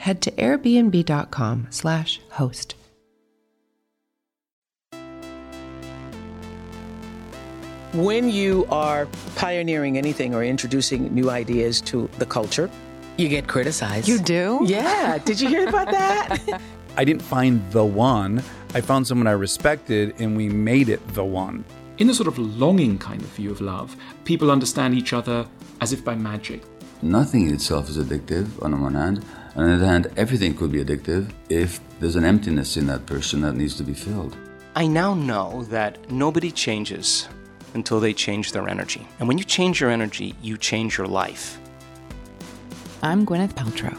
head to airbnb.com slash host. When you are pioneering anything or introducing new ideas to the culture, you get criticized. You do? Yeah. Did you hear about that? I didn't find the one. I found someone I respected and we made it the one. In a sort of longing kind of view of love, people understand each other as if by magic. Nothing in itself is addictive on the one hand. On the other hand, everything could be addictive if there's an emptiness in that person that needs to be filled. I now know that nobody changes until they change their energy. And when you change your energy, you change your life. I'm Gwyneth Paltrow.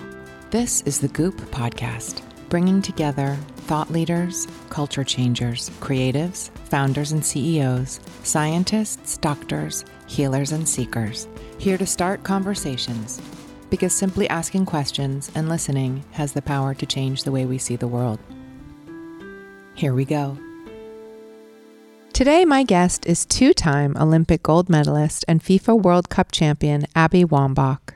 This is the Goop Podcast, bringing together thought leaders, culture changers, creatives, founders and CEOs, scientists, doctors, healers, and seekers, here to start conversations. Because simply asking questions and listening has the power to change the way we see the world. Here we go. Today, my guest is two time Olympic gold medalist and FIFA World Cup champion Abby Wambach.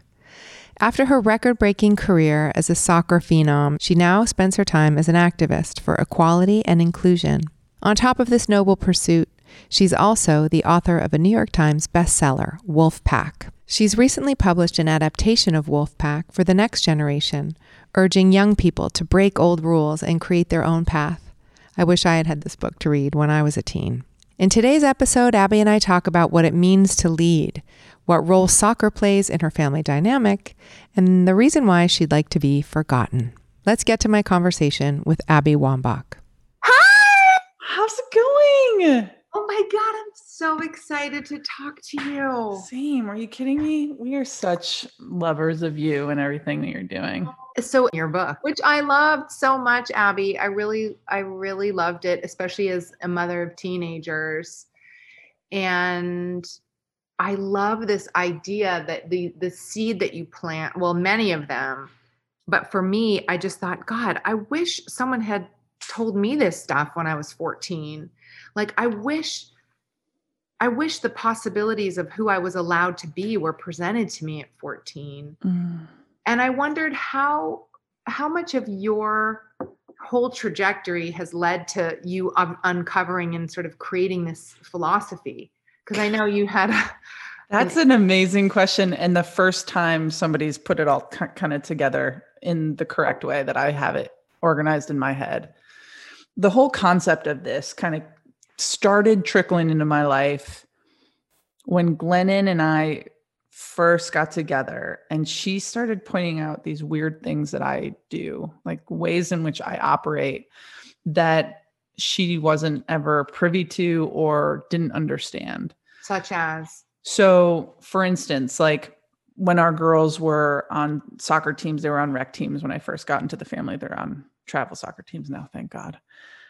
After her record breaking career as a soccer phenom, she now spends her time as an activist for equality and inclusion. On top of this noble pursuit, she's also the author of a New York Times bestseller, Wolfpack. She's recently published an adaptation of Wolfpack for the next generation, urging young people to break old rules and create their own path. I wish I had had this book to read when I was a teen. In today's episode, Abby and I talk about what it means to lead, what role soccer plays in her family dynamic, and the reason why she'd like to be forgotten. Let's get to my conversation with Abby Wambach. Hi! How's it going? Oh my God, I'm so excited to talk to you. Same. Are you kidding me? We are such lovers of you and everything that you're doing. Oh, so your book, which I loved so much, Abby. I really, I really loved it, especially as a mother of teenagers. And I love this idea that the the seed that you plant, well, many of them, but for me, I just thought, God, I wish someone had told me this stuff when I was 14. Like I wish I wish the possibilities of who I was allowed to be were presented to me at 14. Mm. And I wondered how how much of your whole trajectory has led to you un- uncovering and sort of creating this philosophy because I know you had. A, That's an amazing question, and the first time somebody's put it all kind of together in the correct way that I have it organized in my head. The whole concept of this kind of started trickling into my life when Glennon and I first got together and she started pointing out these weird things that I do, like ways in which I operate that she wasn't ever privy to or didn't understand. Such as? So, for instance, like when our girls were on soccer teams, they were on rec teams when I first got into the family. They're on travel soccer teams now, thank God.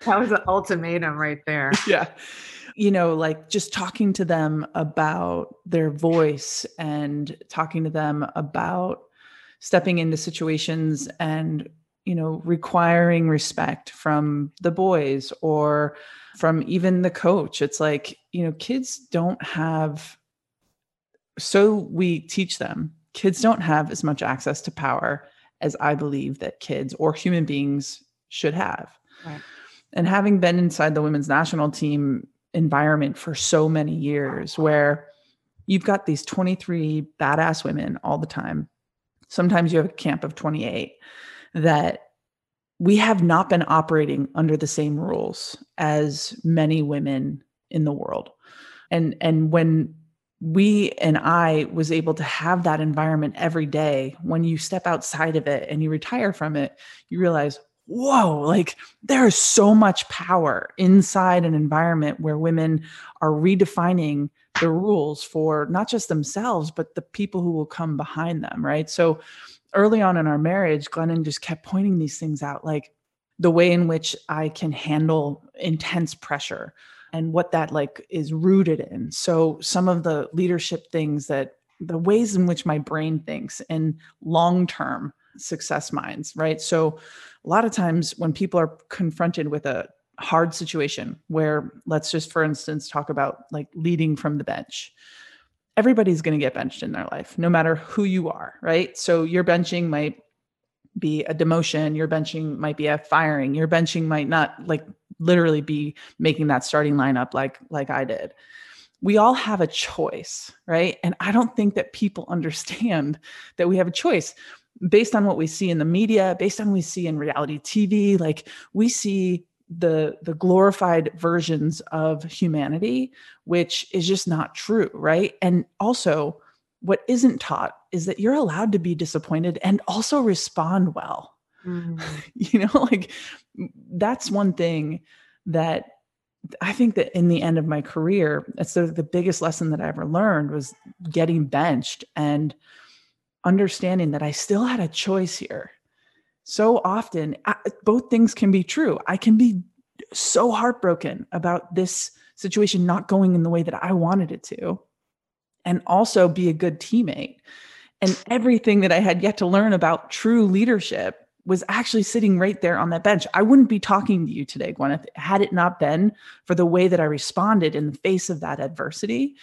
That was an ultimatum right there. yeah. You know, like just talking to them about their voice and talking to them about stepping into situations and you know requiring respect from the boys or from even the coach it's like you know kids don't have so we teach them kids don't have as much access to power as i believe that kids or human beings should have right. And having been inside the women's national team environment for so many years where you've got these 23 badass women all the time sometimes you have a camp of 28 that we have not been operating under the same rules as many women in the world. And and when we and I was able to have that environment every day, when you step outside of it and you retire from it, you realize, whoa, like there is so much power inside an environment where women are redefining the rules for not just themselves, but the people who will come behind them, right? So early on in our marriage, Glennon just kept pointing these things out, like the way in which I can handle intense pressure and what that like is rooted in. So some of the leadership things that the ways in which my brain thinks and long-term success minds, right? So a lot of times when people are confronted with a hard situation where let's just for instance talk about like leading from the bench everybody's going to get benched in their life no matter who you are right? So your benching might be a demotion your benching might be a firing your benching might not like literally be making that starting lineup like like i did. We all have a choice right? And i don't think that people understand that we have a choice based on what we see in the media based on what we see in reality tv like we see the the glorified versions of humanity which is just not true right and also what isn't taught is that you're allowed to be disappointed and also respond well mm. you know like that's one thing that i think that in the end of my career that's the, the biggest lesson that i ever learned was getting benched and understanding that i still had a choice here. So often I, both things can be true. I can be so heartbroken about this situation not going in the way that i wanted it to and also be a good teammate. And everything that i had yet to learn about true leadership was actually sitting right there on that bench. I wouldn't be talking to you today gwyneth had it not been for the way that i responded in the face of that adversity.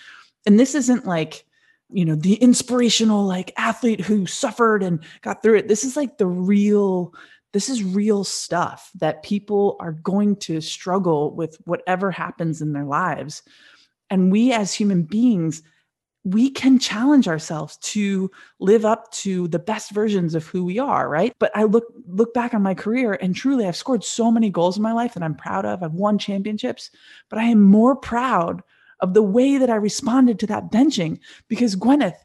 And this isn't like you know the inspirational like athlete who suffered and got through it. This is like the real this is real stuff that people are going to struggle with whatever happens in their lives. And we as human beings we can challenge ourselves to live up to the best versions of who we are right? But i look look back on my career and truly i've scored so many goals in my life that i'm proud of. I've won championships but i am more proud of the way that I responded to that benching. Because, Gwyneth,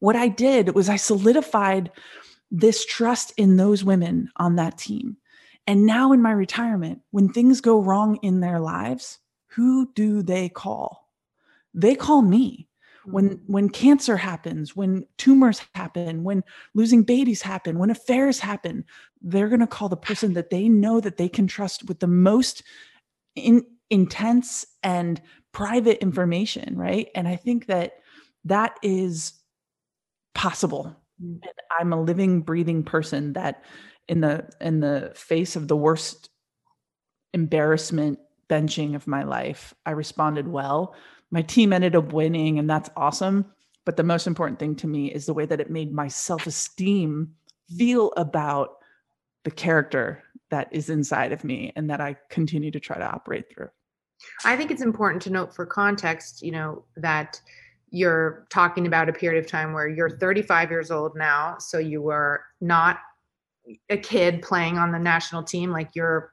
what I did was I solidified this trust in those women on that team. And now in my retirement, when things go wrong in their lives, who do they call? They call me. When mm. when cancer happens, when tumors happen, when losing babies happen, when affairs happen, they're going to call the person that they know that they can trust with the most in, intense and private information, right? And I think that that is possible. Mm. And I'm a living, breathing person that in the in the face of the worst embarrassment benching of my life, I responded well. My team ended up winning, and that's awesome. But the most important thing to me is the way that it made my self esteem feel about the character that is inside of me and that I continue to try to operate through. I think it's important to note for context, you know, that you're talking about a period of time where you're 35 years old now. So you were not a kid playing on the national team. Like you're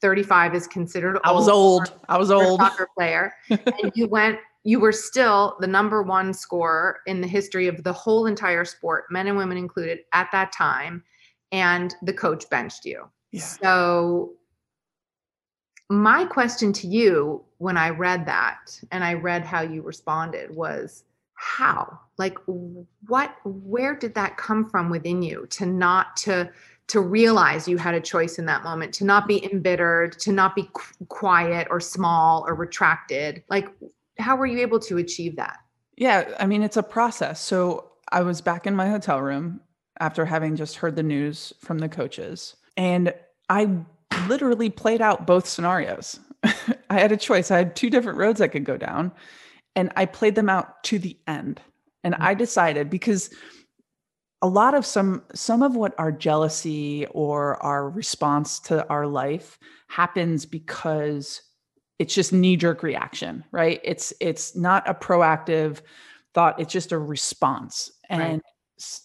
35 is considered I was old. I was old. Soccer player. and you went, you were still the number one scorer in the history of the whole entire sport, men and women included, at that time. And the coach benched you. Yeah. So my question to you when I read that and I read how you responded was how? Like what where did that come from within you to not to to realize you had a choice in that moment, to not be embittered, to not be quiet or small or retracted? Like how were you able to achieve that? Yeah, I mean it's a process. So I was back in my hotel room after having just heard the news from the coaches and I literally played out both scenarios. I had a choice. I had two different roads I could go down, and I played them out to the end. And I decided because a lot of some some of what our jealousy or our response to our life happens because it's just knee jerk reaction, right? It's it's not a proactive thought, it's just a response. And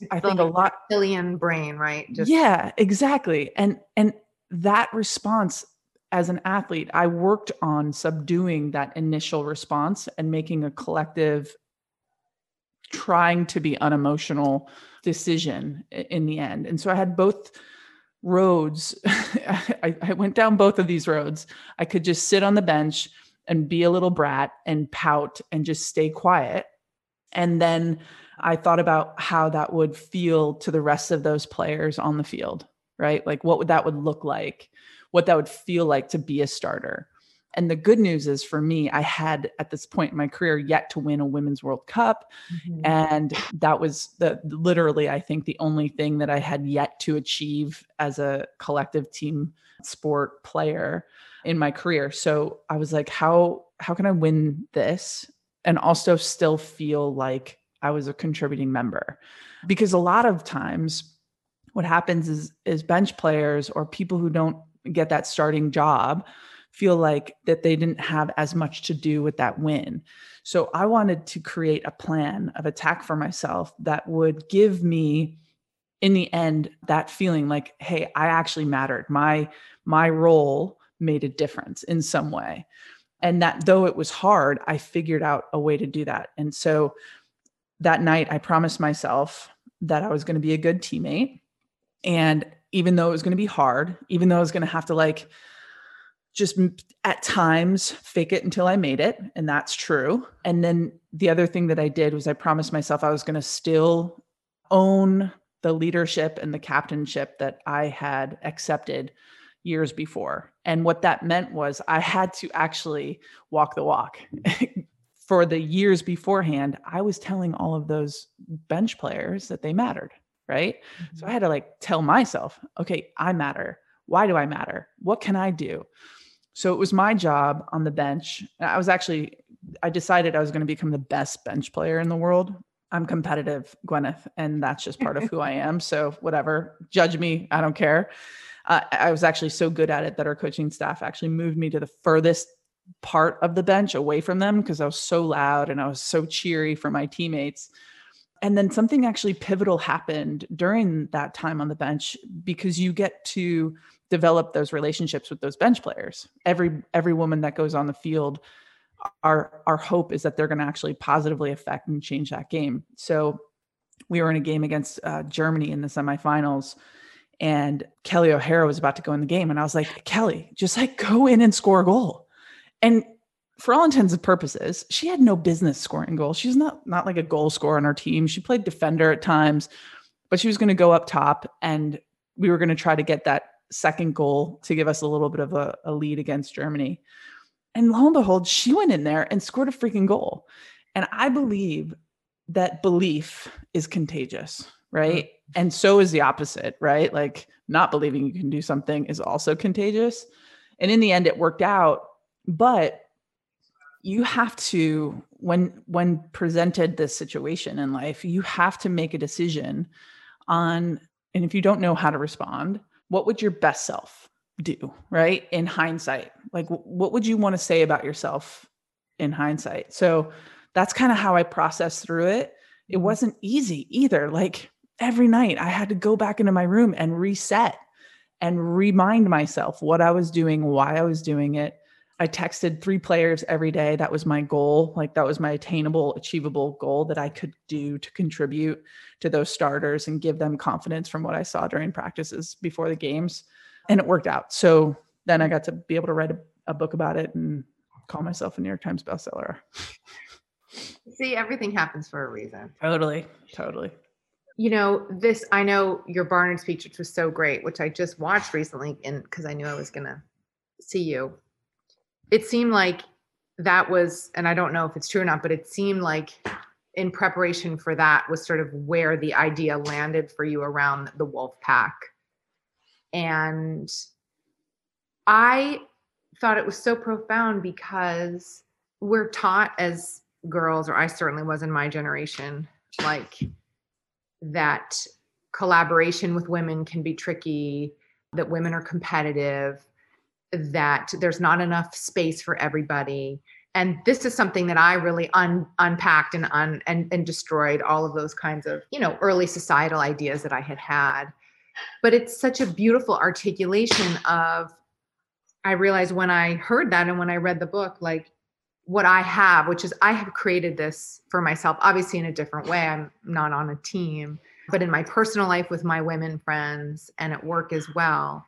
right. I think a lot billion brain, right? Just- yeah, exactly. And and that response as an athlete, I worked on subduing that initial response and making a collective, trying to be unemotional decision in the end. And so I had both roads. I, I, went down both of these roads. I could just sit on the bench and be a little brat and pout and just stay quiet. And then I thought about how that would feel to the rest of those players on the field, right? Like what would that would look like, what that would feel like to be a starter. And the good news is for me, I had at this point in my career yet to win a women's World Cup. Mm-hmm. And that was the literally, I think, the only thing that I had yet to achieve as a collective team sport player in my career. So I was like, how how can I win this and also still feel like I was a contributing member? Because a lot of times what happens is is bench players or people who don't get that starting job feel like that they didn't have as much to do with that win. So I wanted to create a plan of attack for myself that would give me in the end that feeling like hey, I actually mattered. My my role made a difference in some way. And that though it was hard, I figured out a way to do that. And so that night I promised myself that I was going to be a good teammate and even though it was going to be hard, even though I was going to have to like just at times fake it until I made it. And that's true. And then the other thing that I did was I promised myself I was going to still own the leadership and the captainship that I had accepted years before. And what that meant was I had to actually walk the walk. For the years beforehand, I was telling all of those bench players that they mattered, right? Mm-hmm. So I had to like tell myself, okay, I matter. Why do I matter? What can I do? So it was my job on the bench. I was actually, I decided I was going to become the best bench player in the world. I'm competitive, Gwyneth, and that's just part of who I am. So whatever, judge me, I don't care. Uh, I was actually so good at it that our coaching staff actually moved me to the furthest part of the bench away from them because I was so loud and I was so cheery for my teammates. And then something actually pivotal happened during that time on the bench because you get to develop those relationships with those bench players. Every every woman that goes on the field, our our hope is that they're going to actually positively affect and change that game. So we were in a game against uh, Germany in the semifinals, and Kelley O'Hara was about to go in the game, and I was like, Kelley just like go in and score a goal. And for all intents and purposes, she had no business scoring goals. She's not not like a goal scorer on our team. She played defender at times, but she was going to go up top, and we were going to try to get that second goal to give us a little bit of a, a lead against Germany. And lo and behold, she went in there and scored a freaking goal. And I believe that belief is contagious, right? Mm-hmm. And so is the opposite, right? Like not believing you can do something is also contagious. And in the end, it worked out. But you have to, when when presented this situation in life, you have to make a decision on, and if you don't know how to respond, what would your best self do, right? In hindsight, like what would you want to say about yourself in hindsight? So that's kind of how I processed through it. It mm-hmm. wasn't easy either. Like every night I had to go back into my room and reset and remind myself what I was doing, why I was doing it. I texted three players every day. That was my goal. Like that was my attainable, achievable goal that I could do to contribute to those starters and give them confidence from what I saw during practices before the games. And it worked out. So then I got to be able to write a, a book about it and call myself a New York Times bestseller. See, everything happens for a reason. Totally. Totally. You know, this, I know your Barnard speech, which was so great, which I just watched recently and because I knew I was going to see you it seemed like that was, and I don't know if it's true or not, but it seemed like in preparation for that was sort of where the idea landed for you around the wolf pack. And I thought it was so profound because we're taught as girls, or I certainly was in my generation, like that collaboration with women can be tricky, that women are competitive, that there's not enough space for everybody and this is something that i really un, unpacked and, un, and and destroyed all of those kinds of you know early societal ideas that i had had but it's such a beautiful articulation of I realized when I heard that and when I read the book, like what I have, which is I have created this for myself, obviously in a different way. I'm not on a team, but in my personal life with my women friends and at work as well.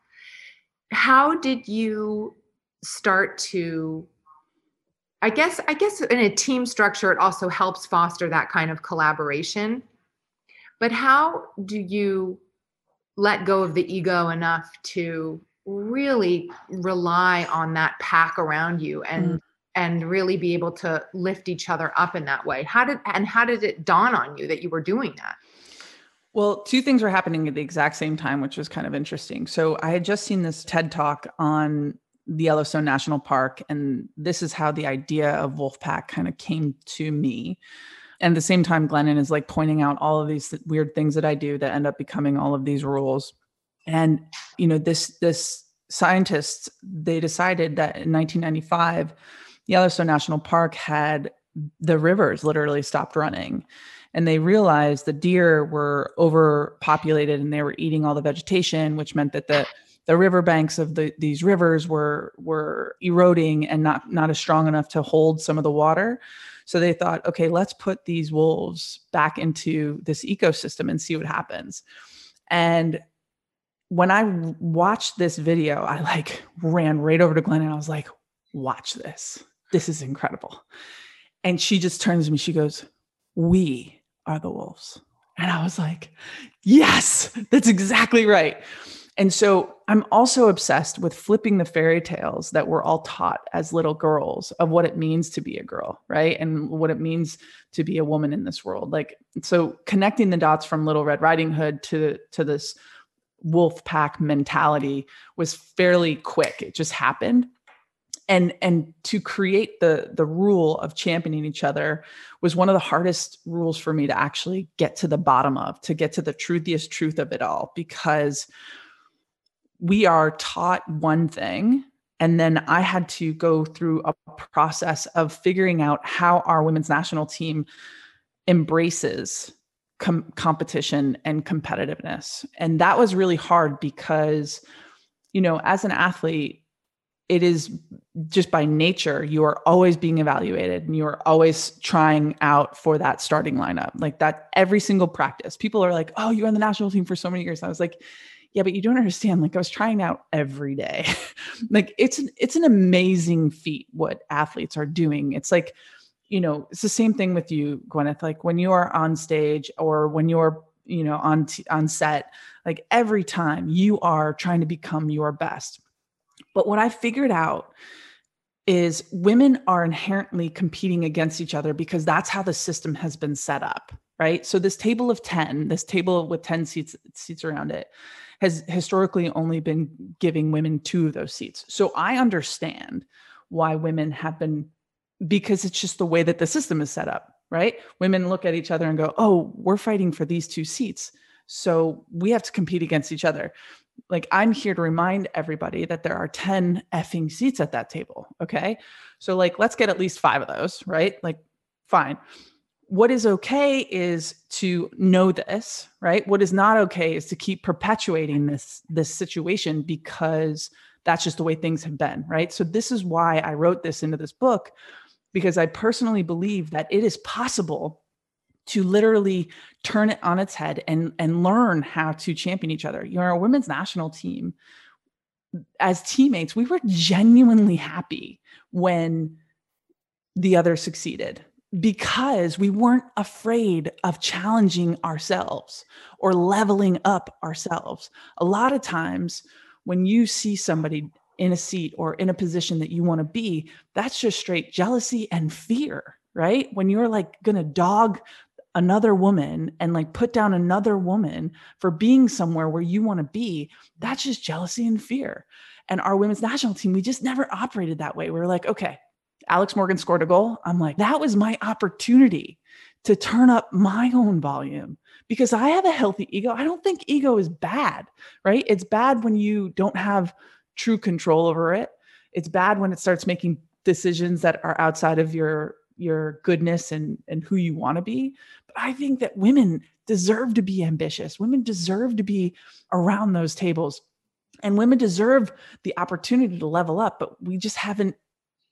How did you start to I guess I guess in a team structure it also helps foster that kind of collaboration. But how do you let go of the ego enough to really rely on that pack around you and mm. and really be able to lift each other up in that way? How did and how did it dawn on you that you were doing that? Well, two things were happening at the exact same time, which was kind of interesting. So I had just seen this TED talk on the Yellowstone National Park. And this is how the idea of Wolfpack kind of came to me. And at the same time, Glennon is like pointing out all of these weird things that I do that end up becoming all of these rules. And, you know, this, this scientists, they decided that in 1995, Yellowstone National Park had the rivers literally stopped running and they realized the deer were overpopulated and they were eating all the vegetation which meant that the the riverbanks of the, these rivers were were eroding and not not as strong enough to hold some of the water. So they thought, okay, let's put these wolves back into this ecosystem and see what happens. And when I watched this video, I like ran right over to Glennon I was like, watch this. This is incredible. And she just turns to me, she goes, We are the wolves. And I was like, Yes, that's exactly right. And so I'm also obsessed with flipping the fairy tales that we're all taught as little girls of what it means to be a girl, right? And what it means to be a woman in this world. Like so connecting the dots from Little Red Riding Hood to to this wolf pack mentality was fairly quick. It just happened. And and to create the the rule of championing each other was one of the hardest rules for me to actually get to the bottom of, to get to the truthiest truth of it all because we are taught one thing and then I had to go through a process of figuring out how our women's national team embraces com- competition and competitiveness. And that was really hard because, you know, as an athlete, it is just by nature, you are always being evaluated and you are always trying out for that starting lineup. Like that every single practice. People are like, oh, you were on the national team for so many years. I was like, yeah but you don't understand like i was trying out every day like it's an, it's an amazing feat what athletes are doing it's like you know it's the same thing with you gwyneth like when you are on stage or when you're you know on t- on set like every time you are trying to become your best but what i figured out is women are inherently competing against each other because that's how the system has been set up right so this table of 10 this table with 10 seats seats around it has historically only been giving women two of those seats. So I understand why women have been because it's just the way that the system is set up, right? Women look at each other and go, "Oh, we're fighting for these two seats." So we have to compete against each other. Like I'm here to remind everybody that there are 10 effing seats at that table, okay? So like let's get at least 5 of those, right? Like fine what is okay is to know this right what is not okay is to keep perpetuating this this situation because that's just the way things have been right so this is why i wrote this into this book because i personally believe that it is possible to literally turn it on its head and and learn how to champion each other you know our women's national team as teammates we were genuinely happy when the other succeeded because we weren't afraid of challenging ourselves or leveling up ourselves. A lot of times, when you see somebody in a seat or in a position that you want to be, that's just straight jealousy and fear, right? When you're like going to dog another woman and like put down another woman for being somewhere where you want to be, that's just jealousy and fear. And our women's national team, we just never operated that way. We were like, okay, Alex Morgan scored a goal. I'm like, that was my opportunity to turn up my own volume because I have a healthy ego. I don't think ego is bad, right? It's bad when you don't have true control over it. It's bad when it starts making decisions that are outside of your your goodness and and who you want to be. But I think that women deserve to be ambitious. Women deserve to be around those tables And women deserve the opportunity to level up, but we just haven't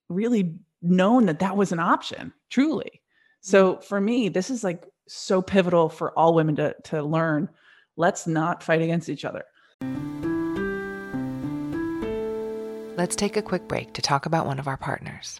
really known that that was an option, truly. So mm. for me, this is like so pivotal for all women to, to learn. Let's not fight against each other. Let's take a quick break to talk about one of our partners.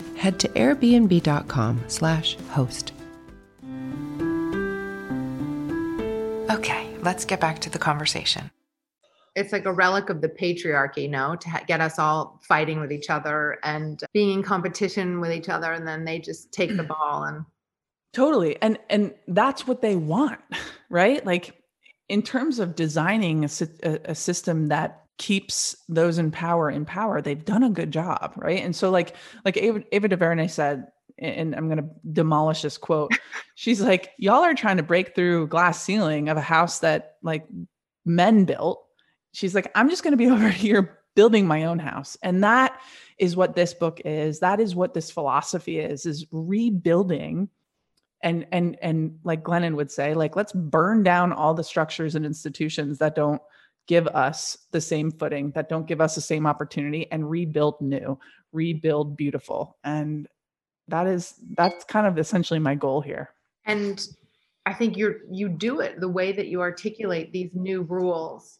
head to airbnb.com/host. Okay, let's get back to the conversation. It's like a relic of the patriarchy, no, to ha- get us all fighting with each other and being in competition with each other, and then they just take the ball and Totally. And and that's what they want, right? Like in terms of designing a, a, a system that keeps those in power in power, they've done a good job, right? And so like like Ava, Ava DuVernay said, and I'm going to demolish this quote. She's like, "Y'all are trying to break through glass ceiling of a house that like men built." She's like, "I'm just going to be over here building my own house." And that is what this book is. That is what this philosophy is is rebuilding and and and like Glennon would say, like let's burn down all the structures and institutions that don't give us the same footing, that don't give us the same opportunity, and rebuild new, rebuild beautiful. And that is that's kind of essentially my goal here. and i think you're you do it the way that you articulate these new rules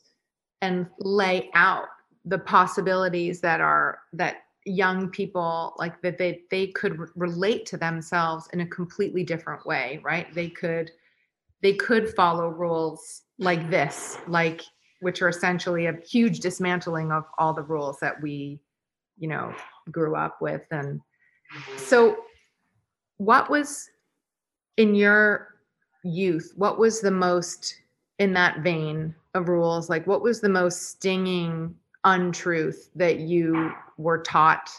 and lay out the possibilities that are that young people like that they they could r- relate to themselves in a completely different way right they could they could follow rules like this like which are essentially a huge dismantling of all the rules that we you know grew up with. And mm-hmm. so what was in your youth what was the most in that vein of rules like what was the most stinging untruth that you were taught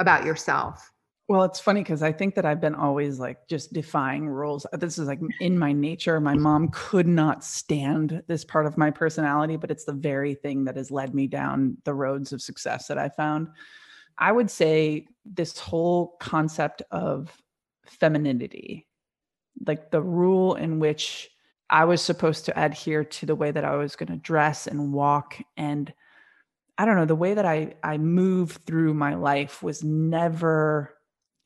about yourself Well, it's funny because I think that I've been always like just defying rules. Uh, this is like in my nature. My mom could not stand this part of my personality, but it's the very thing that has led me down the roads of success that I found. I would say this whole concept of femininity, like the rule in which I was supposed to adhere to the way that I was going to dress and walk and I don't know, the way that I I move through my life was never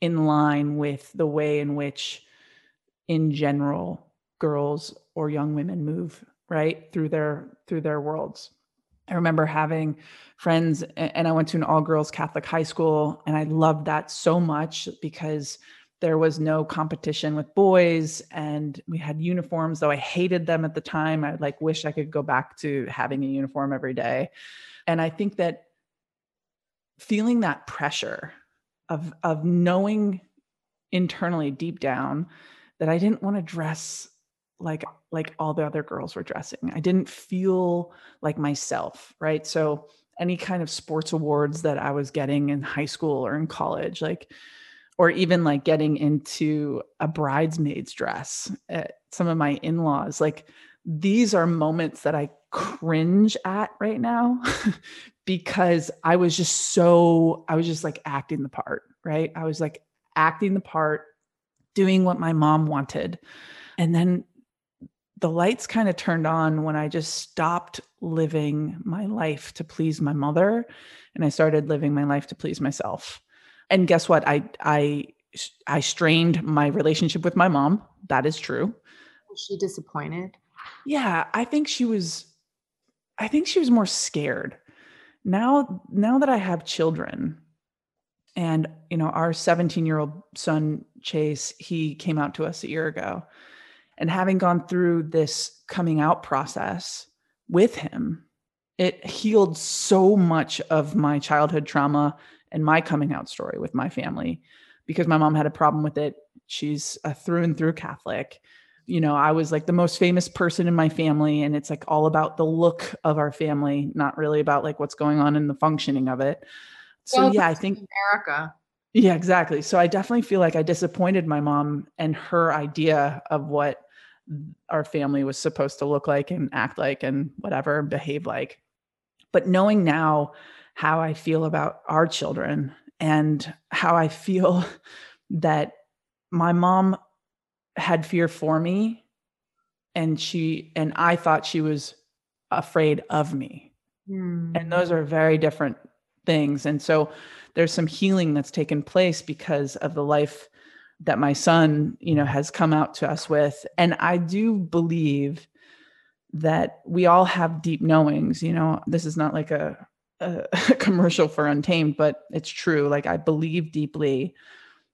in line with the way in which in general girls or young women move right through their through their worlds. I remember having friends and i went to an all girls catholic high school and i loved that so much because there was no competition with boys and we had uniforms though i hated them at the time. I like wish i could go back to having a uniform every day. And i think that feeling that pressure of of knowing internally deep down that I didn't want to dress like like all the other girls were dressing. I didn't feel like myself, right? So any kind of sports awards that I was getting in high school or in college like or even like getting into a bridesmaid's dress at some of my in-laws like these are moments that I cringe at right now because I was just so I was just like acting the part, right? I was like acting the part, doing what my mom wanted. And then the lights kind of turned on when I just stopped living my life to please my mother and I started living my life to please myself. And guess what? I I I strained my relationship with my mom. That is true. was she disappointed Yeah, I think she was I think she was more scared. Now now that I have children, And, you know, our 17 year old son, Chase, he came out to us a year ago. And having gone through this coming out process with him, it healed so much of my childhood trauma and my coming out story with my family because my mom had a problem with it. She's a through and through Catholic. You know, I was like the most famous person in my family, and it's like all about the look of our family, not really about like what's going on in the functioning of it. So, Well, yeah, I think America. yeah, exactly. So I definitely feel like I disappointed my mom and her idea of what our family was supposed to look like and act like and whatever and behave like. But knowing now how I feel about our children and how I feel that my mom had fear for me and she and I thought she was afraid of me. Hmm. and those are very different things. And so there's some healing that's taken place because of the life that my son you know has come out to us with. And i do believe that we all have deep knowings you know this is not like a, a commercial for untamed but it's true. Like i believe deeply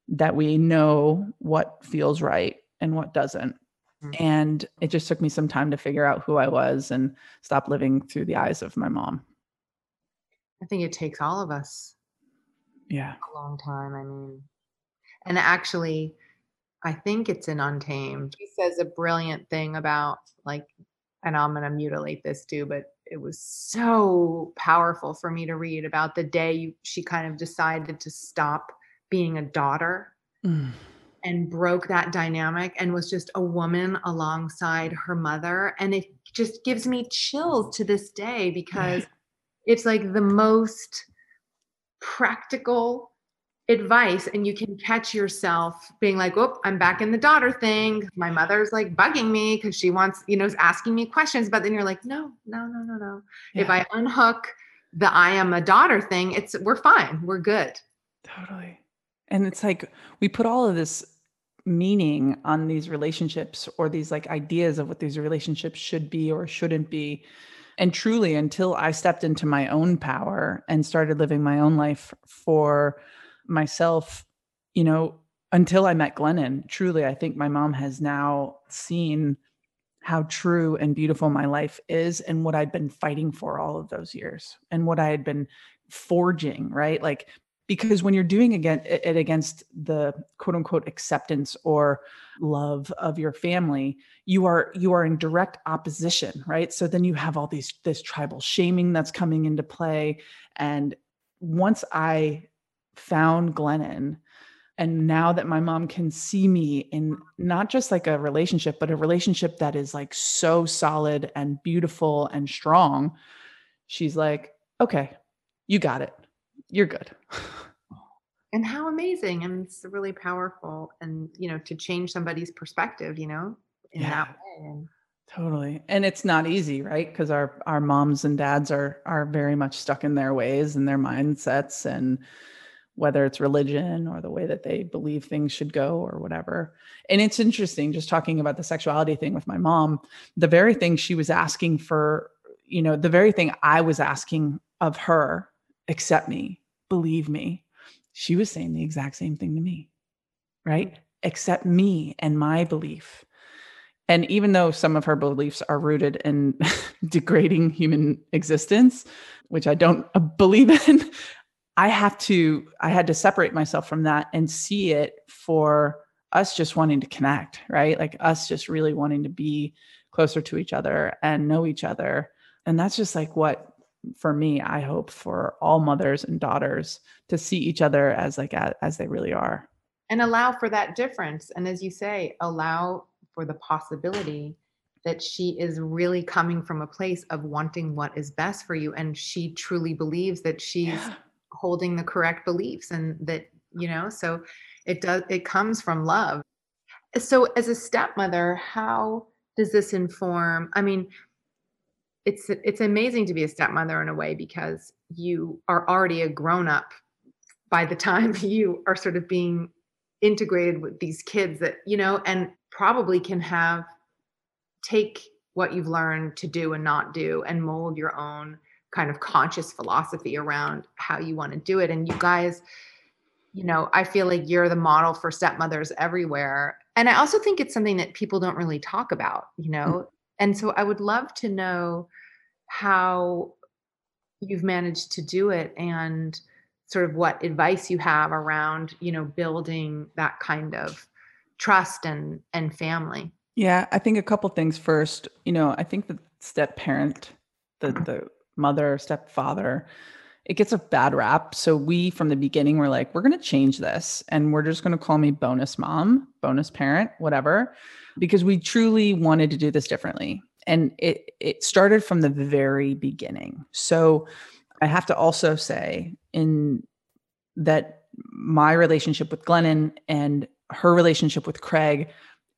that we know what feels right and what doesn't Mhm. and it just took me some time to figure out who i was and stop living through the eyes of my mom I think it takes all of us yeah a long time. I mean, and actually, I think it's in Untamed. He says a brilliant thing about like, and I'm going to mutilate this too, but it was so powerful for me to read about the day you, she kind of decided to stop being a daughter Mm. And broke that dynamic and was just a woman alongside her mother. And it just gives me chills to this day because it's like the most practical advice and you can catch yourself being like oh i'm back in the daughter thing. My mother's like bugging me because she wants you know is asking me questions but then you're like no no no no no. If i unhook the i am a daughter thing it's we're fine. We're good. Totally. And it's like we put all of this meaning on these relationships or these like ideas of what these relationships should be or shouldn't be. And truly, until I stepped into my own power and started living my own life for myself, you know, until I met Glennon, truly, I think my mom has now seen how true and beautiful my life is and what I'd been fighting for all of those years and what I had been forging, right? Like because when you're doing again it against the quote unquote acceptance or love of your family you are you are in direct opposition right? So then you have all these this tribal shaming that's coming into play. And once i found glennon and now that my mom can see me in not just like a relationship but a relationship that is like so solid and beautiful and strong she's like okay you got it you're good and how amazing and it's really powerful and you know to change somebody's perspective you know in Yeah. that way and Totally. And it's not easy, right? Because our our moms and dads are are very much stuck in their ways and their mindsets and whether it's religion or the way that they believe things should go or whatever. And it's interesting just talking about the sexuality thing with my mom, the very thing she was asking for, you know, the very thing I was asking of her, accept me, believe me. She was saying the exact same thing to me. Right? Accept me and my belief. And even though some of her beliefs are rooted in degrading human existence, which I don't believe in, I have to, I had to separate myself from that and see it for us just wanting to connect, right? Like us just really wanting to be closer to each other and know each other. And that's just like what, for me, I hope for all mothers and daughters to see each other as like as they really are. and allow for that difference and as you say allow for the possibility that she is really coming from a place of wanting what is best for you and she truly believes that she's Yeah. holding the correct beliefs and that you know so it does it comes from love so as a stepmother how does this inform i mean it's it's amazing to be a stepmother in a way because you are already a grown up by the time you are sort of being integrated with these kids that you know and probably can have take what you've learned to do and not do and mold your own kind of conscious philosophy around how you want to do it and you guys you know, I feel like you're the model for stepmothers everywhere. And I also think it's something that people don't really talk about, you know. Mm. And so I would love to know how you've managed to do it and sort of what advice you have around, you know, building that kind of trust and and family. Yeah, I think a couple things first. You know, I think the step parent, the the mother, stepfather, it gets a bad rap. So we from the beginning were like, we're going to change this and we're just going to call me bonus mom, bonus parent, whatever, because we truly wanted to do this differently. And it it started from the very beginning. So I have to also say in that my relationship with Glennon and her relationship with Craig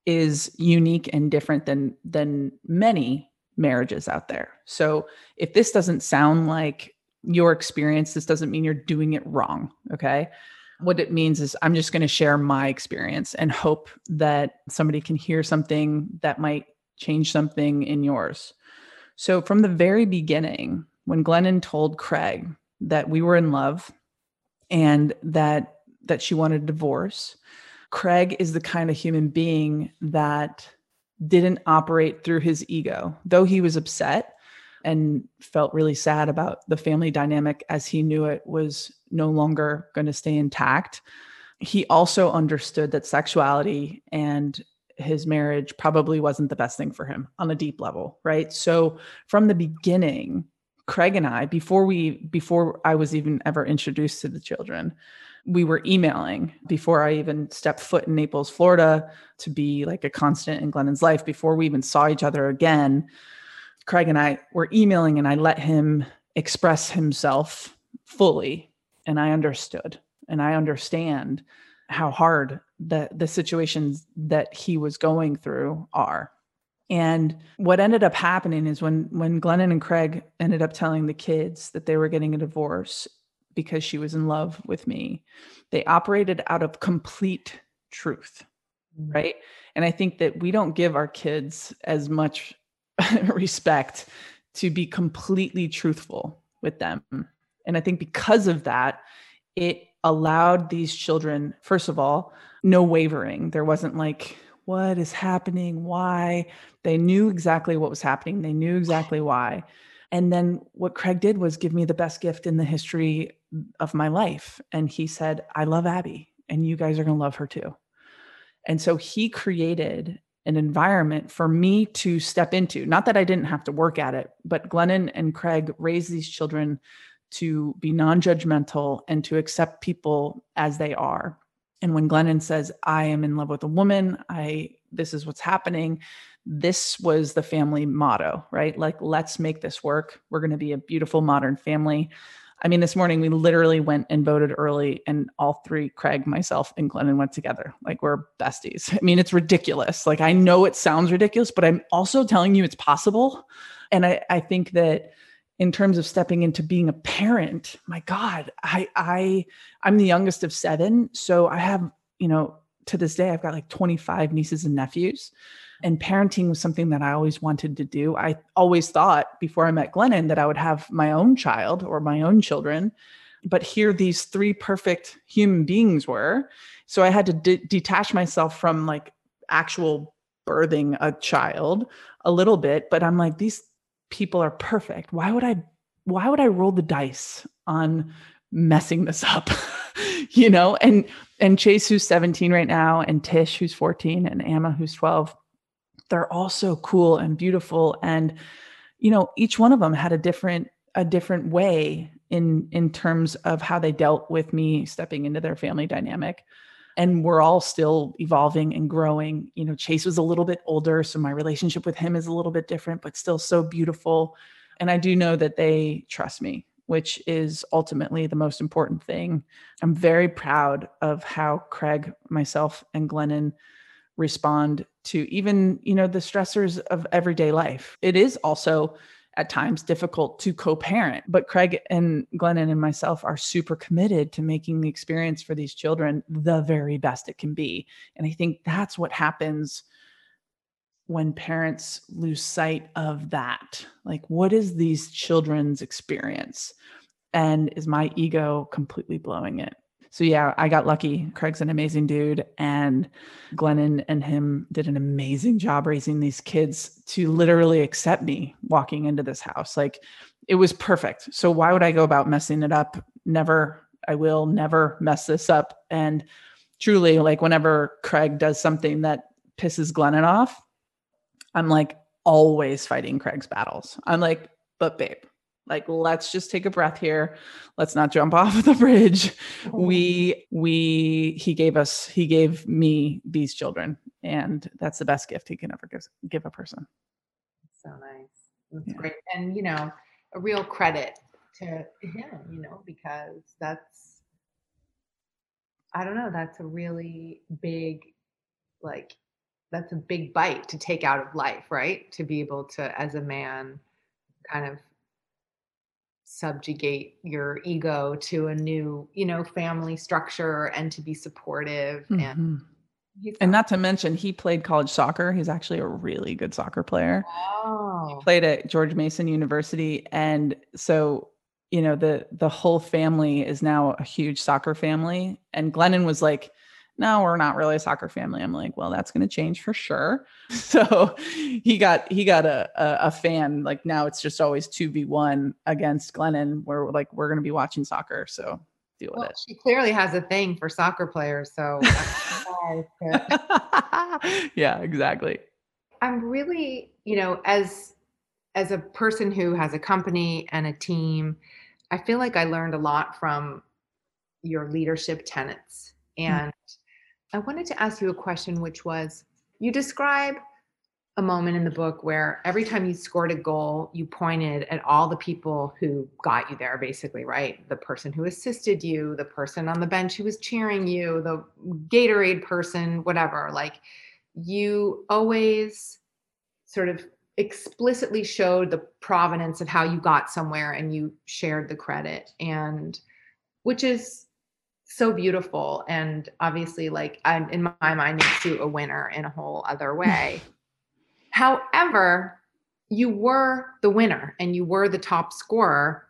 is unique and different than than many marriages out there. So if this doesn't sound like your experience, this doesn't mean you're doing it wrong, okay? What it means is I'm just going to share my experience and hope that somebody can hear something that might change something in yours. So from the very beginning, when Glennon told Craig that we were in love and that that she wanted a divorce, Craig is the kind of human being that didn't operate through his ego. Though he was upset and felt really sad about the family dynamic as he knew it was no longer going to stay intact, he also understood that sexuality and his marriage probably wasn't the best thing for him on a deep level, right? So from the beginning, Craig and I, before we before I was even ever introduced to the children, we were emailing before I even stepped foot in Naples, Florida, to be like a constant in Glennon's life. Before we even saw each other again, Craig and I were emailing, and I let him express himself fully, and I understood, and I understand how hard the the situations that he was going through are. And what ended up happening is when when Glennon and Craig ended up telling the kids that they were getting a divorce because she was in love with me. They operated out of complete truth. Mm. Right. And I think that we don't give our kids as much respect to be completely truthful with them. And I think because of that, it allowed these children, first of all, no wavering. There wasn't like, what is happening? Why? They knew exactly what was happening. They knew exactly why. And then what Craig did was give me the best gift in the history of my life. And he said, I love Abby, and you guys are going to love her too. And so he created an environment for me to step into. Not that I didn't have to work at it, but Glennon and Craig raised these children to be non judgmental and to accept people as they are. And when Glennon says, I am in love with a woman, I this is what's happening, this was the family motto, right? Like, let's make this work. We're going to be a beautiful modern family. I mean, this morning we literally went and voted early, and all three, Craig, myself, and Glennon went together. Like we're besties. I mean, it's ridiculous. Like I know it sounds ridiculous, but I'm also telling you it's possible. And I, I think that in terms of stepping into being a parent, my God, I I I'm the youngest of seven. So I have, you know, to this day, I've got like 25 nieces and nephews. And parenting was something that I always wanted to do. I always thought before I met Glennon that I would have my own child or my own children. But here, these three perfect human beings were. So I had to de- detach myself from like actual birthing a child a little bit. But I'm like, these people are perfect. Why would I? Why would I roll the dice on messing this up? you know, and and Chase, who's 17 right now, and Tish, who's 14, and Emma, who's 12 they're all so cool and beautiful and you know each one of them had a different a different way in in terms of how they dealt with me stepping into their family dynamic. And we're all still evolving and growing. You know chase was a little bit older so my relationship with him is a little bit different but still so beautiful. And i do know that they trust me which is ultimately the most important thing. I'm very proud of how craig myself and glennon respond to even you know the stressors of everyday life. It is also at times difficult to co-parent but craig and glennon and myself are super committed to making the experience for these children the very best it can be. And i think that's what happens when parents lose sight of that. Like what is these children's experience? And is my ego completely blowing it so yeah, I got lucky. Craig's an amazing dude, and Glennon and him did an amazing job raising these kids to literally accept me walking into this house. Like it was perfect. So why would I go about messing it up? Never. I will never mess this up. And truly, like whenever Craig does something that pisses Glennon off, I'm like always fighting Craig's battles. I'm like, but babe, like let's just take a breath here. Let's not jump off the bridge. Oh. We we he gave us he gave me these children and that's the best gift he can ever give give a person. So nice. That's yeah. great. And you know a real credit to him you know because that's i don't know that's a really big like that's a big bite to take out of life right? To be able to as a man kind of subjugate your ego to a new you know family structure and to be supportive mm-hmm. and and not to mention he played college soccer he's actually a really good soccer player oh. he played at george mason university and so you know the the whole family is now a huge soccer family and glennon was like no, we're not really a soccer family. I'm like, well, that's going to change for sure. So he got he got a, a, a fan. Like now it's just always two v one against Glennon. Where like we're going to be watching soccer. So deal well, with it. She clearly has a thing for soccer players. So yeah, exactly. I'm really, you know, as as a person who has a company and a team, I feel like I learned a lot from your leadership tenets hmm. and. Mm I wanted to ask you a question, which was you describe a moment in the book where every time you scored a goal, you pointed at all the people who got you there, basically, right? The person who assisted you, the person on the bench who was cheering you, the Gatorade person, whatever. Like you always sort of explicitly showed the provenance of how you got somewhere and you shared the credit. And which is so beautiful and obviously like I'm, in my mind makes you a winner in a whole other way. However you were the winner and you were the top scorer.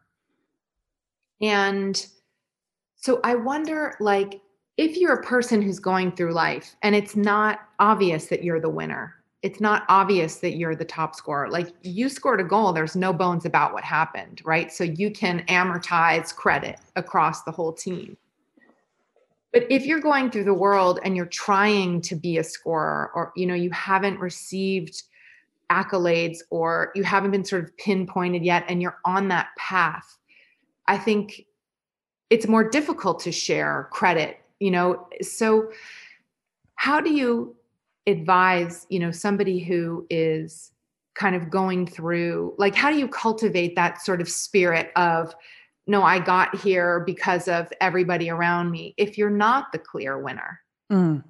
And so i wonder like if you're a person who's going through life and it's not obvious that you're the winner it's not obvious that you're the top scorer like you scored a goal there's no bones about what happened right? So you can amortize credit across the whole team but if you're going through the world and you're trying to be a scorer or you know you haven't received accolades or you haven't been sort of pinpointed yet and you're on that path i think it's more difficult to share credit you know? So how do you advise you know somebody who is kind of going through like how do you cultivate that sort of spirit of no, I got here because of everybody around me, if you're not the clear winner. Mm.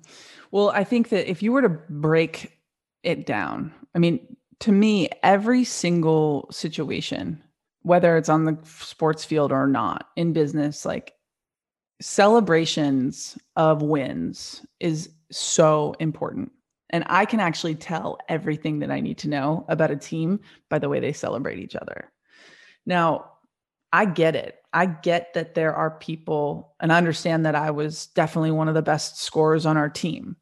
Well, I think that if you were to break it down, I mean, to me, every single situation, whether it's on the sports field or not, in business, like celebrations of wins is so important. And I can actually tell everything that I need to know about a team by the way they celebrate each other. Now, I get it. I get that there are people, and I understand that I was definitely one of the best scorers on our team,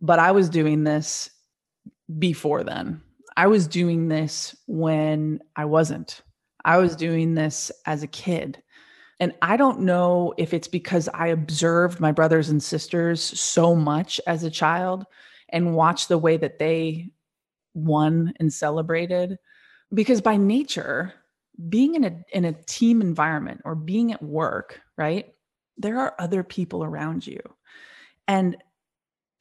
but I was doing this before then. I was doing this when I wasn't. I was doing this as a kid. And I don't know if it's because I observed my brothers and sisters so much as a child and watched the way that they won and celebrated. Because by nature, being in a in a team environment or being at work, right? There are other people around you. And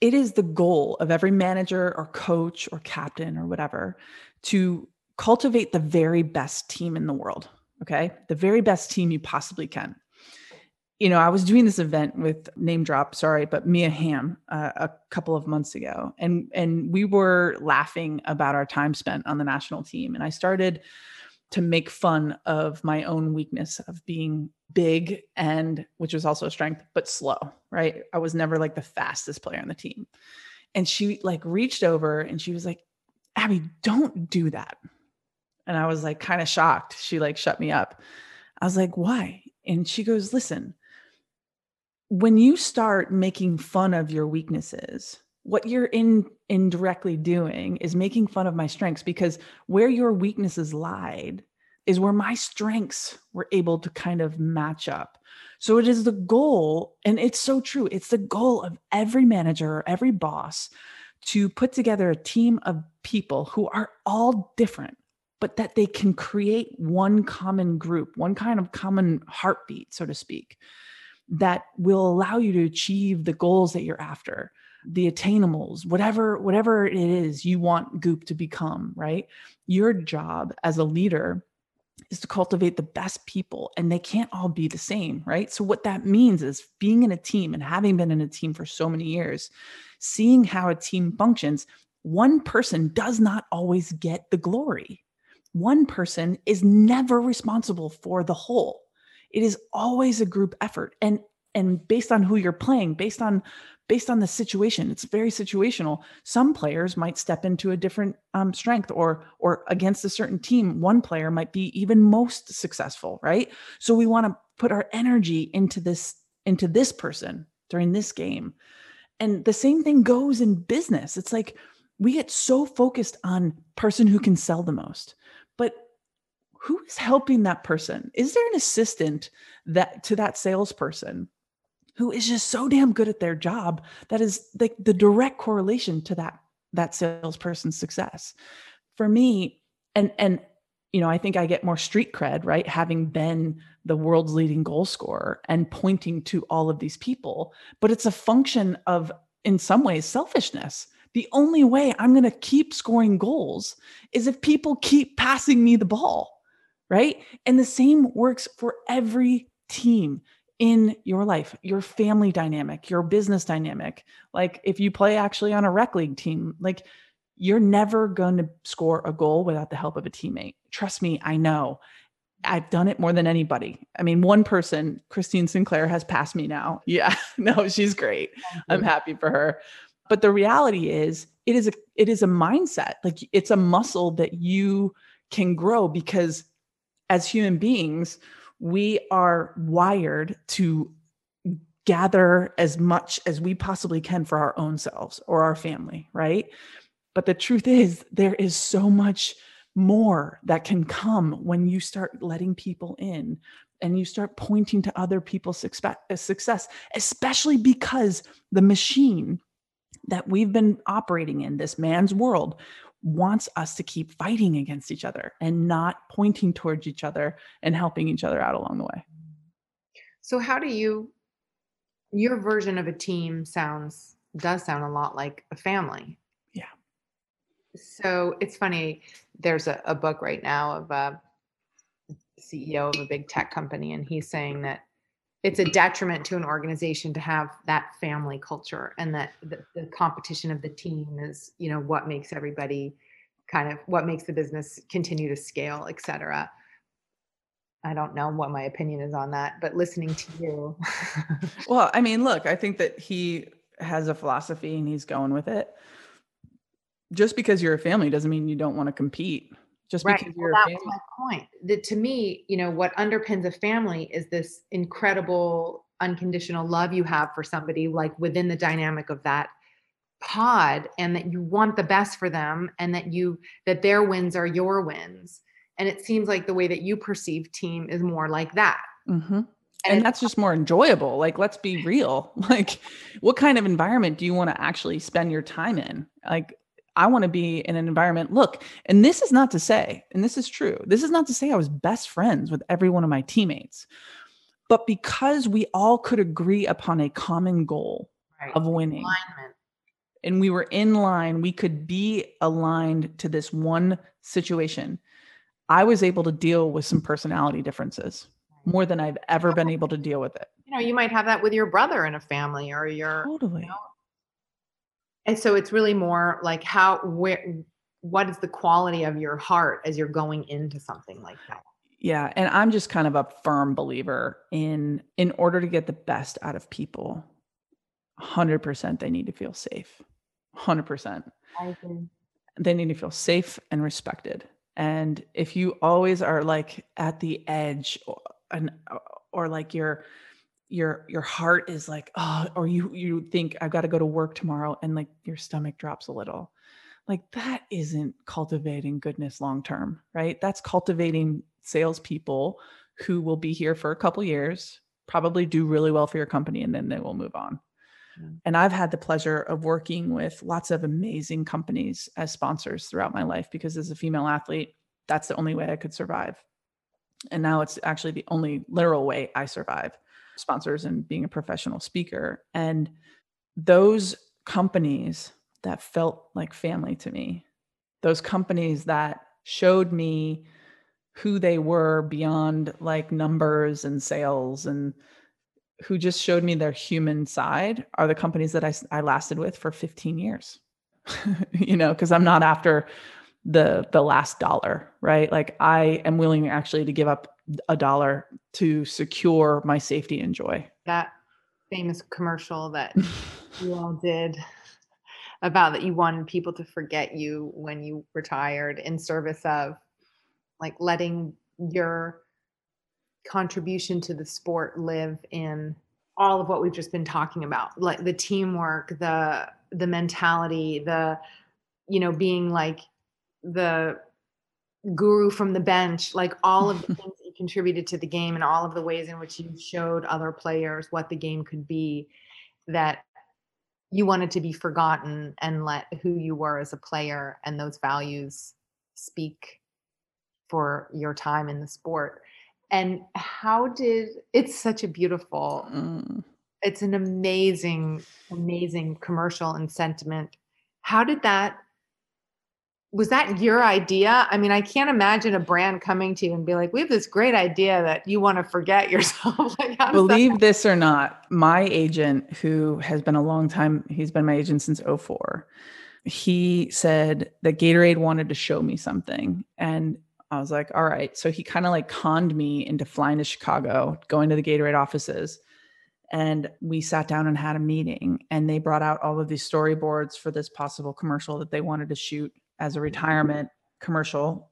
it is the goal of every manager or coach or captain or whatever to cultivate the very best team in the world, okay? The very best team you possibly can. You know, I was doing this event with name drop, sorry, but Mia Hamm uh, a couple of months ago, and and we were laughing about our time spent on the national team, and I started to make fun of my own weakness of being big and which was also a strength but slow right? I was never like the fastest player on the team. And she like reached over and she was like abby don't do that. And i was like kind of shocked. She like shut me up. I was like why? And she goes listen when you start making fun of your weaknesses, what you're in indirectly doing is making fun of my strengths because where your weaknesses lied is where my strengths were able to kind of match up. So it is the goal, and it's so true. It's the goal of every manager or every boss to put together a team of people who are all different, but that they can create one common group, one kind of common heartbeat, so to speak, that will allow you to achieve the goals that you're after the attainables whatever whatever it is you want goop to become right? Your job as a leader is to cultivate the best people and they can't all be the same right? So what that means is being in a team and having been in a team for so many years seeing how a team functions one person does not always get the glory. One person is never responsible for the whole. It is always a group effort and and based on who you're playing based on based on the situation it's very situational. Some players might step into a different um, strength or or against a certain team one player might be even most successful right? So we want to put our energy into this into this person during this game. And the same thing goes in business. It's like we get so focused on person who can sell the most. But who is helping that person? Is there an assistant that to that salesperson who is just so damn good at their job that is like the, the direct correlation to that that salesperson's success. For me and and you know i think i get more street cred right having been the world's leading goal scorer and pointing to all of these people but it's a function of in some ways selfishness. The only way i'm going to keep scoring goals is if people keep passing me the ball right? And the same works for every team in your life, your family dynamic, your business dynamic. Like if you play actually on a rec league team, like you're never going to score a goal without the help of a teammate. Trust me, I know. I've done it more than anybody. I mean, one person, Christine Sinclair, has passed me now. Yeah, no, she's great. I'm happy for her. But the reality is, it is a it is a mindset. Like it's a muscle that you can grow because as human beings, we are wired to gather as much as we possibly can for our own selves or our family, right? But the truth is, there is so much more that can come when you start letting people in and you start pointing to other people's success, uh, especially because the machine that we've been operating in, this man's world, wants us to keep fighting against each other and not pointing towards each other and helping each other out along the way. So how do you your version of a team sounds does sound a lot like a family. Yeah. So it's funny there's a, a book right now of a CEO of a big tech company and he's saying that it's a detriment to an organization to have that family culture and that the, the, competition of the team is you know what makes everybody kind of what makes the business continue to scale et cetera. I don't know what my opinion is on that but listening to you. Well i mean look i think that he has a philosophy and he's going with it. Just because you're a family doesn't mean you don't want to compete just right. because you're well, that was my point that to me you know what underpins a family is this incredible unconditional love you have for somebody like within the dynamic of that pod and that you want the best for them and that you that their wins are your wins and it seems like the way that you perceive team is more like that mm-hmm. and, and that's just more enjoyable like let's be real like what kind of environment do you want to actually spend your time in like I want to be in an environment. Look, and this is not to say, and this is true, this is not to say I was best friends with every one of my teammates, but because we all could agree upon a common goal right. of winning. Alignment. And we were in line, we could be aligned to this one situation. I was able to deal with some personality differences more than I've ever been able to deal with it. You know, you might have that with your brother in a family or your totally. You know, and so it's really more like how where what is the quality of your heart as you're going into something like that? Yeah and i'm just kind of a firm believer in in order to get the best out of people 100% they need to feel safe 100% they need to feel safe and respected. And if you always are like at the edge or, and or like you're your your heart is like oh or you you think i've got to go to work tomorrow and like your stomach drops a little. Like that isn't cultivating goodness long term right? That's cultivating salespeople who will be here for a couple years probably do really well for your company and then they will move on. And I've had the pleasure of working with lots of amazing companies as sponsors throughout my life because as a female athlete, that's the only way I could survive. And now it's actually the only literal way I survive sponsors and being a professional speaker. And those companies that felt like family to me, those companies that showed me who they were beyond like numbers and sales and who just showed me their human side are the companies that I, I lasted with for 15 years. you know, because I'm not after the the last dollar, right? Like I am willing actually to give up a dollar to secure my safety and joy. That famous commercial that you all did about that you wanted people to forget you when you retired in service of like letting your contribution to the sport live in all of what we've just been talking about like the teamwork the the mentality the you know being like the guru from the bench like all of the things contributed to the game and all of the ways in which you showed other players what the game could be that you wanted to be forgotten and let who you were as a player and those values speak for your time in the sport and how did it's such a beautiful mm. it's an amazing amazing commercial and sentiment how did that was that your idea i mean i can't imagine a brand coming to you and be like we have this great idea that you want to forget yourself like, believe this or not my agent who has been a long time he's been my agent since 04 he said that gatorade wanted to show me something and I was like, all right. So he kind of like conned me into flying to Chicago, going to the Gatorade offices. And we sat down and had a meeting, and they brought out all of these storyboards for this possible commercial that they wanted to shoot as a retirement commercial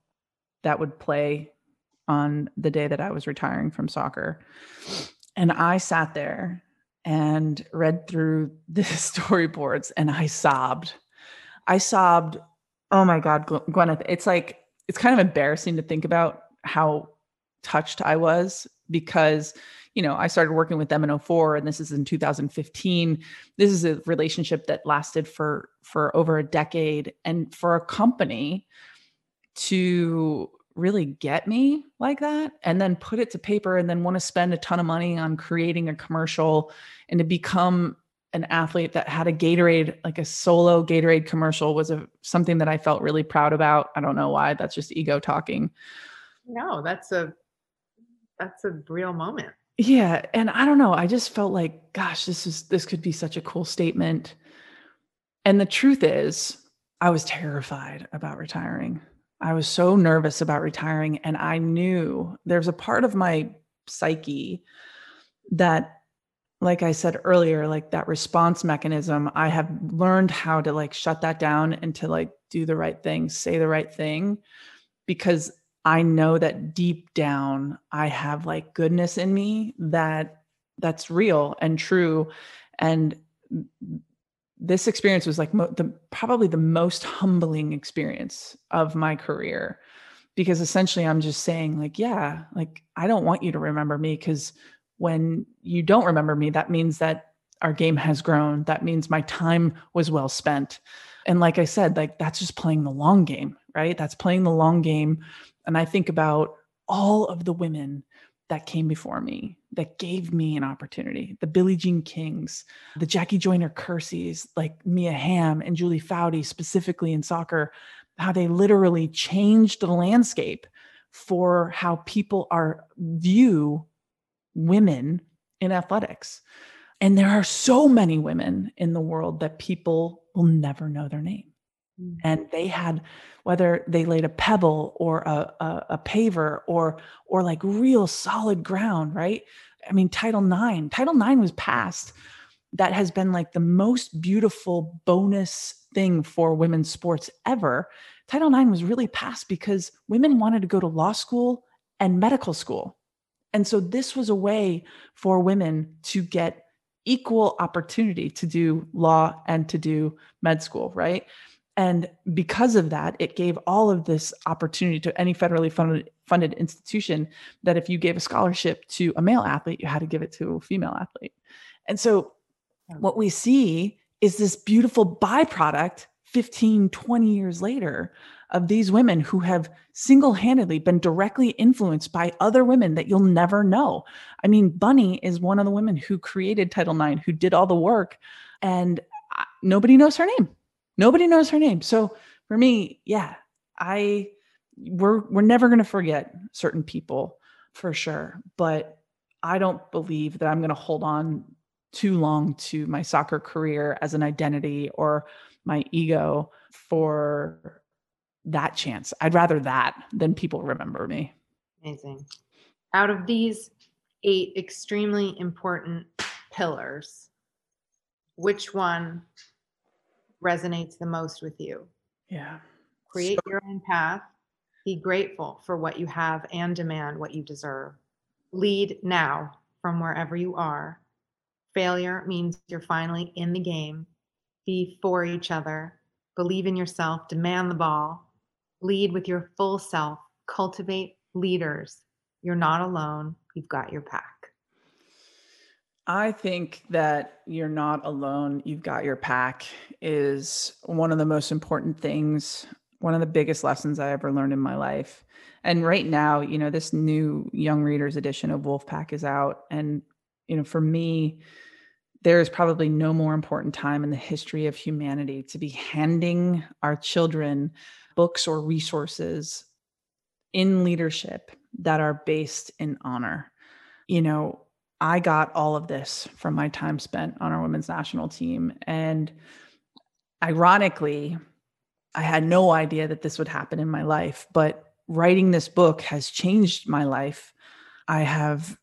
that would play on the day that I was retiring from soccer. And I sat there and read through the storyboards and I sobbed. I sobbed. Oh my God, Gwyneth, it's like it's kind of embarrassing to think about how touched I was because you know I started working with them in 04 and this is in 2015 this is a relationship that lasted for for over a decade and for a company to really get me like that and then put it to paper and then want to spend a ton of money on creating a commercial and to become an athlete that had a Gatorade, like a solo Gatorade commercial was a something that I felt really proud about. I don't know why. That's just ego talking. No, that's a that's a real moment. Yeah, and I don't know, I just felt like gosh, this is this could be such a cool statement. And the truth is, I was terrified about retiring. I was so nervous about retiring and I knew there's a part of my psyche that like I said earlier, like that response mechanism, I have learned how to like shut that down and to like do the right thing, say the right thing, because I know that deep down I have like goodness in me that that's real and true. And this experience was like mo- the probably the most humbling experience of my career because essentially I'm just saying like yeah like I don't want you to remember me cuz when you don't remember me, that means that our game has grown. That means my time was well spent. And like I said, like that's just playing the long game, right? That's playing the long game. And I think about all of the women that came before me that gave me an opportunity the Billie Jean Kings, the Jackie Joyner Kerseys, like Mia Hamm and Julie Foudy, specifically in soccer, how they literally changed the landscape for how people are view women in athletics. And there are so many women in the world that people will never know their name. Mm-hmm. And they had, whether they laid a pebble or a, a, a, paver or or like real solid ground, right? I mean, Title IX, Title IX was passed. That has been like the most beautiful bonus thing for women's sports ever. Title IX was really passed because women wanted to go to law school and medical school And so this was a way for women to get equal opportunity to do law and to do med school, right? And because of that, it gave all of this opportunity to any federally funded, funded institution that if you gave a scholarship to a male athlete, you had to give it to a female athlete. And so what we see is this beautiful byproduct 15, 20 years later of these women who have single handedly been directly influenced by other women that you'll never know. I mean, Bunny is one of the women who created Title IX, who did all the work, and nobody knows her name. Nobody knows her name. So for me, yeah, I we're we're never going to forget certain people for sure, but I don't believe that I'm going to hold on too long to my soccer career as an identity or my ego for that chance. I'd rather that than people remember me. Amazing. Out of these eight extremely important pillars, which one resonates the most with you. Yeah. Create so- your own path. Be grateful for what you have and demand what you deserve. Lead now from wherever you are. Failure means you're finally in the game. Be for each other. Believe in yourself. Demand the ball. Lead with your full self. Cultivate leaders. You're not alone. You've got your pack. I think that you're not alone. You've got your pack is one of the most important things, one of the biggest lessons I ever learned in my life. And right now, you know, this new young readers edition of Wolfpack is out. And, you know, for me, there is probably no more important time in the history of humanity to be handing our children books or resources in leadership that are based in honor. You know, I got all of this from my time spent on our women's national team. And ironically, I had no idea that this would happen in my life, but writing this book has changed my life. I have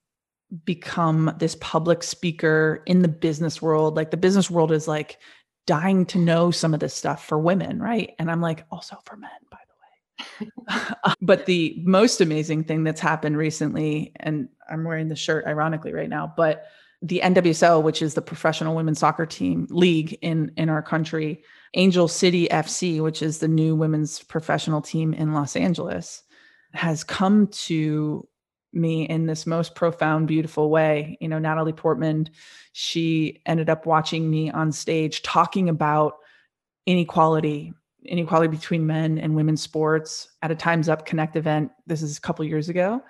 become this public speaker in the business world. Like the business world is like dying to know some of this stuff for women, right? And I'm like, also for men, by but the most amazing thing that's happened recently, and I'm wearing the shirt ironically right now, but the NWSL, which is the professional women's soccer team league in in our country, Angel City FC, which is the new women's professional team in Los Angeles, has come to me in this most profound, beautiful way. You know, Natalie Portman, she ended up watching me on stage talking about inequality inequality between men and women's sports at a Time's Up Connect event. This is a couple years ago.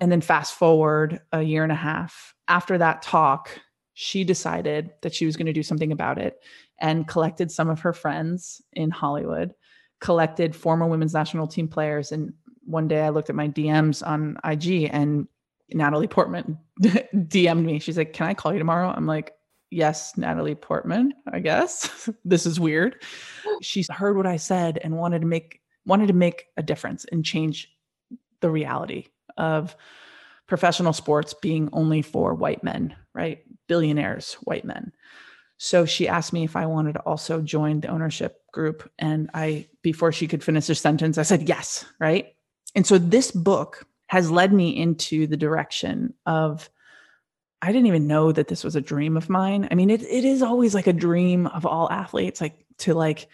And then fast forward a year and a half after that talk, she decided that she was going to do something about it and collected some of her friends in Hollywood, collected former women's national team players. And one day I looked at my DMs on IG and Natalie Portman DM'd me. She's like, Can I call you tomorrow? I'm like, yes, Natalie Portman, I guess. this is weird. She heard what I said and wanted to make wanted to make a difference and change the reality of professional sports being only for white men, right? Billionaires, white men. So she asked me if I wanted to also join the ownership group and I before she could finish her sentence, I said yes, right? And so this book has led me into the direction of I didn't even know that this was a dream of mine. I mean, it it is always like a dream of all athletes, like to like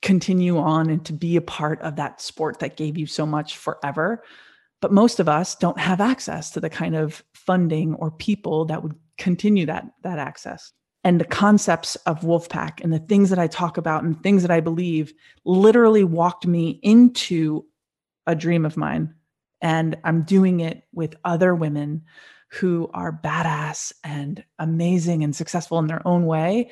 continue on and to be a part of that sport that gave you so much forever. But most of us don't have access to the kind of funding or people that would continue that that access. And the concepts of Wolfpack and the things that I talk about and things that I believe literally walked me into a dream of mine. And I'm doing it with other women who are badass and amazing and successful in their own way.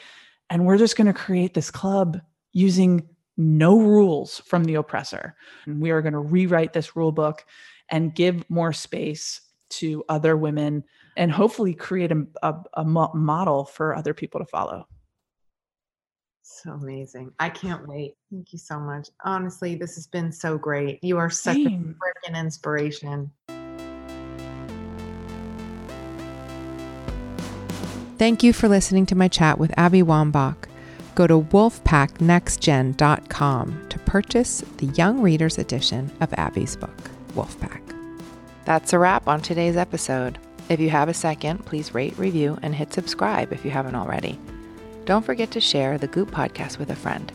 And we're just going to create this club using no rules from the oppressor. And we are going to rewrite this rule book and give more space to other women and hopefully create a, a, a model for other people to follow. So amazing. I can't wait. Thank you so much. Honestly, this has been so great. You are such Same. a freaking inspiration. Thank you for listening to my chat with Abby Wambach. Go to wolfpacknextgen.com to purchase the Young Readers edition of Abby's book, Wolfpack. That's a wrap on today's episode. If you have a second, please rate, review, and hit subscribe if you haven't already. Don't forget to share the Goop podcast with a friend.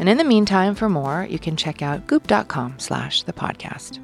And in the meantime, for more, you can check out goop.com slash the podcast.